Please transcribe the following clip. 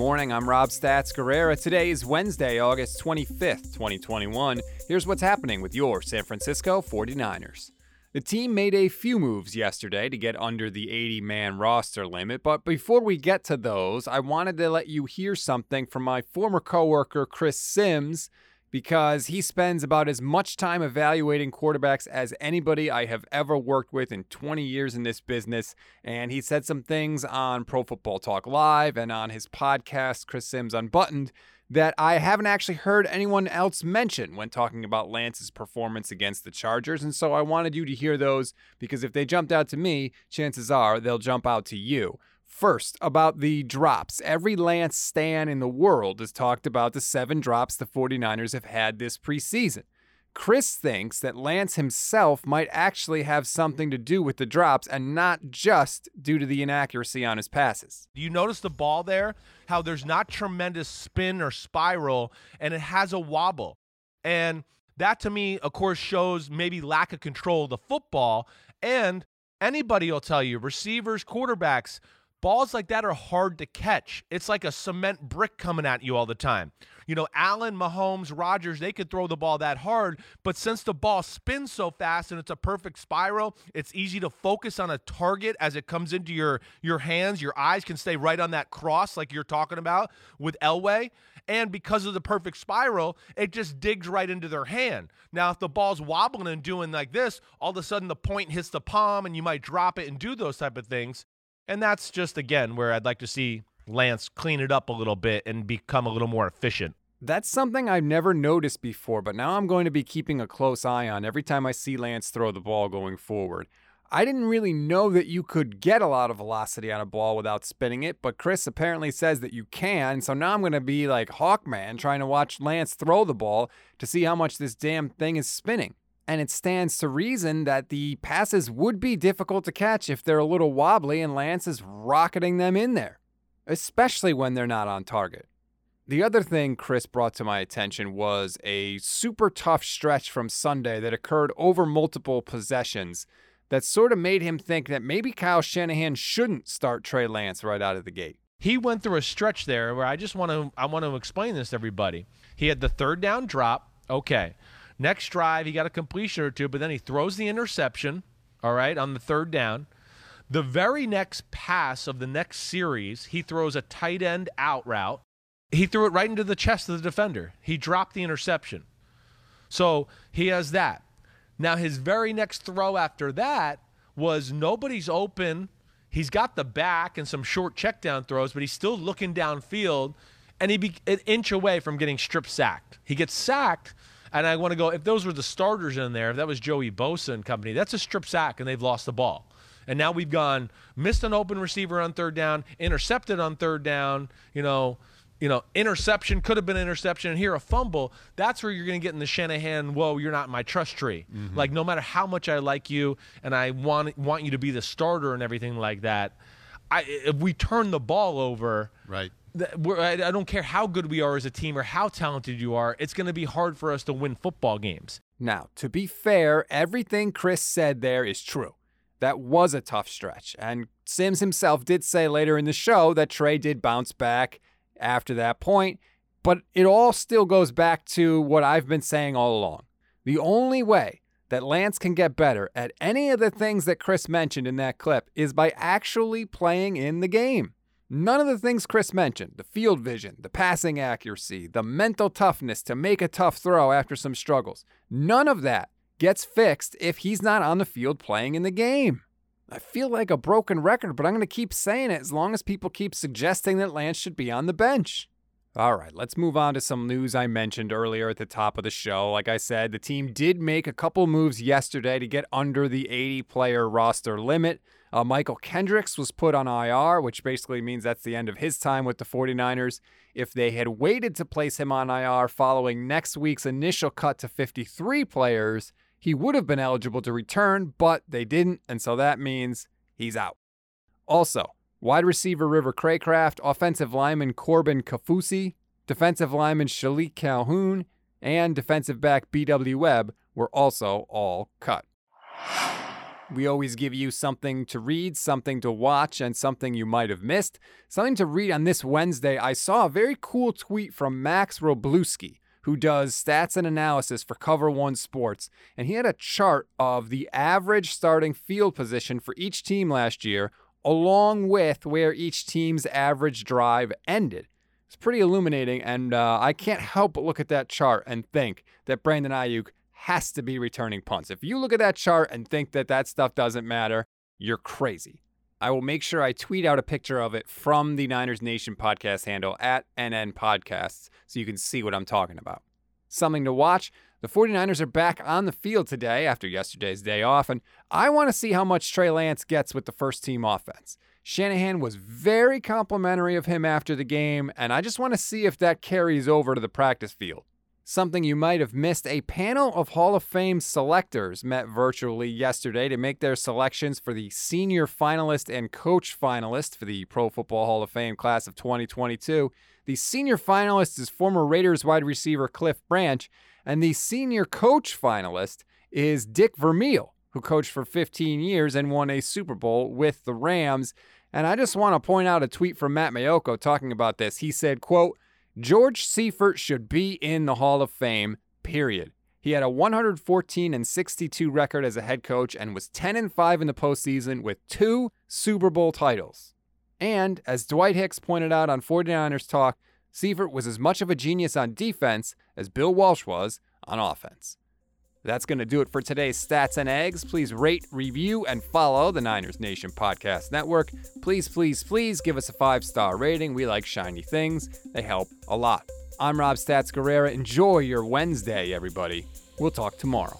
morning. I'm Rob Stats Guerrera. Today is Wednesday, August 25th, 2021. Here's what's happening with your San Francisco 49ers. The team made a few moves yesterday to get under the 80 man roster limit, but before we get to those, I wanted to let you hear something from my former coworker Chris Simms because he spends about as much time evaluating quarterbacks as anybody I have ever worked with in 20 years in this business. And he said some things on Pro Football Talk Live and on his podcast, Chris Simms Unbuttoned, that I haven't actually heard anyone else mention when talking about Lance's performance against the Chargers. And so I wanted you to hear those because if they jumped out to me, chances are they'll jump out to you. First, about the drops. Every Lance Stan in the world has talked about the seven drops the 49ers have had this preseason. Chris thinks that Lance himself might actually have something to do with the drops and not just due to the inaccuracy on his passes. You notice the ball there? How there's not tremendous spin or spiral, and it has a wobble. And that to me, of course, shows maybe lack of control of the football. And anybody will tell you, receivers, quarterbacks, balls like that are hard to catch. It's like a cement brick coming at you all the time. You know, Allen, Mahomes, Rodgers, they could throw the ball that hard, but since the ball spins so fast and it's a perfect spiral, it's easy to focus on a target as it comes into your your hands. Your eyes can stay right on that cross like you're talking about with Elway. And because of the perfect spiral, it just digs right into their hand. Now, if the ball's wobbling and doing like this, all of a sudden the point hits the palm and you might drop it and do those type of things. And that's just, again, where I'd like to see Lance clean it up a little bit and become a little more efficient. That's something I've never noticed before, but now I'm going to be keeping a close eye on every time I see Lance throw the ball going forward. I didn't really know that you could get a lot of velocity on a ball without spinning it, but Chris apparently says that you can. So now I'm going to be like Hawkman trying to watch Lance throw the ball to see how much this damn thing is spinning and it stands to reason that the passes would be difficult to catch if they're a little wobbly and Lance is rocketing them in there, especially when they're not on target. The other thing Chris brought to my attention was a super tough stretch from Sunday that occurred over multiple possessions that sort of made him think that maybe Kyle Shanahan shouldn't start Trey Lance right out of the gate. He went through a stretch there where I just want to I want to explain this to everybody. He had the third down drop. Okay. Next drive, he got a completion or two, but then he throws the interception, all right, on the third down. The very next pass of the next series, he throws a tight end out route. He threw it right into the chest of the defender. He dropped the interception. So he has that. Now, his very next throw after that was nobody's open. He's got the back and some short check down throws, but he's still looking downfield, and he be an inch away from getting strip sacked. He gets sacked, and I want to go, if those were the starters in there, if that was Joey Bosa and company, that's a strip sack and they've lost the ball. And now we've gone, missed an open receiver on third down, intercepted on third down, you know, you know, interception could have been interception, and here a fumble. That's where you're going to get in the Shanahan. Whoa, you're not in my trust tree. Mm-hmm. Like no matter how much I like you, and I want want you to be the starter and everything like that. I, if we turn the ball over, right, I don't care how good we are as a team or how talented you are, it's going to be hard for us to win football games. Now, to be fair, everything Chris said there is true. That was a tough stretch. And Simms himself did say later in the show that Trey did bounce back after that point. But it all still goes back to what I've been saying all along. The only way that Lance can get better at any of the things that Chris mentioned in that clip is by actually playing in the game. None of the things Chris mentioned the field vision, the passing accuracy, the mental toughness to make a tough throw after some struggles none of that gets fixed if he's not on the field playing in the game. I feel like a broken record, but I'm going to keep saying it as long as people keep suggesting that Lance should be on the bench. All right, let's move on to some news I mentioned earlier at the top of the show. Like I said, the team did make a couple moves yesterday to get under the 80 player roster limit. Uh, Mychal Kendricks was put on IR, which basically means that's the end of his time with the 49ers. If they had waited to place him on IR following next week's initial cut to 53 players, he would have been eligible to return, but they didn't, and so that means he's out. Also, wide receiver River Craycraft, offensive lineman Corbin Kaufusi, defensive lineman Shilique Calhoun, and defensive back BW Webb were also all cut. We always give you something to read, something to watch, and something you might have missed. Something to read on this Wednesday. I saw a very cool tweet from Max Robluski, who does stats and analysis for Cover One Sports, and he had a chart of the average starting field position for each team last year, along with where each team's average drive ended. It's pretty illuminating, and uh, I can't help but look at that chart and think that Brandon Aiyuk has to be returning punts. If you look at that chart and think that that stuff doesn't matter, you're crazy. I will make sure I tweet out a picture of it from the Niners Nation podcast handle at NN Podcasts so you can see what I'm talking about. Something to watch the 49ers are back on the field today after yesterday's day off, and I want to see how much Trey Lance gets with the first team offense. Shanahan was very complimentary of him after the game, and I just want to see if that carries over to the practice field. Something you might have missed a panel of Hall of Fame selectors met virtually yesterday to make their selections for the senior finalist and coach finalist for the Pro Football Hall of Fame class of 2022. The senior finalist is former Raiders wide receiver Cliff Branch, and the senior coach finalist is Dick Vermeil, who coached for 15 years and won a Super Bowl with the Rams. And I just want to point out a tweet from Matt Maiocco talking about this. He said, quote, George Seifert should be in the Hall of Fame, period. He had a 114 and 62 record as a head coach and was 10 and 5 in the postseason with two Super Bowl titles. And as Dwight Hicks pointed out on 49ers Talk, Seifert was as much of a genius on defense as Bill Walsh was on offense. That's going to do it for today's Stats and Eggs. Please rate, review, and follow the Niners Nation Podcast Network. Please, please, please give us a five star rating. We like shiny things, they help a lot. I'm Rob Stats Guerrera. Enjoy your Wednesday, everybody. We'll talk tomorrow.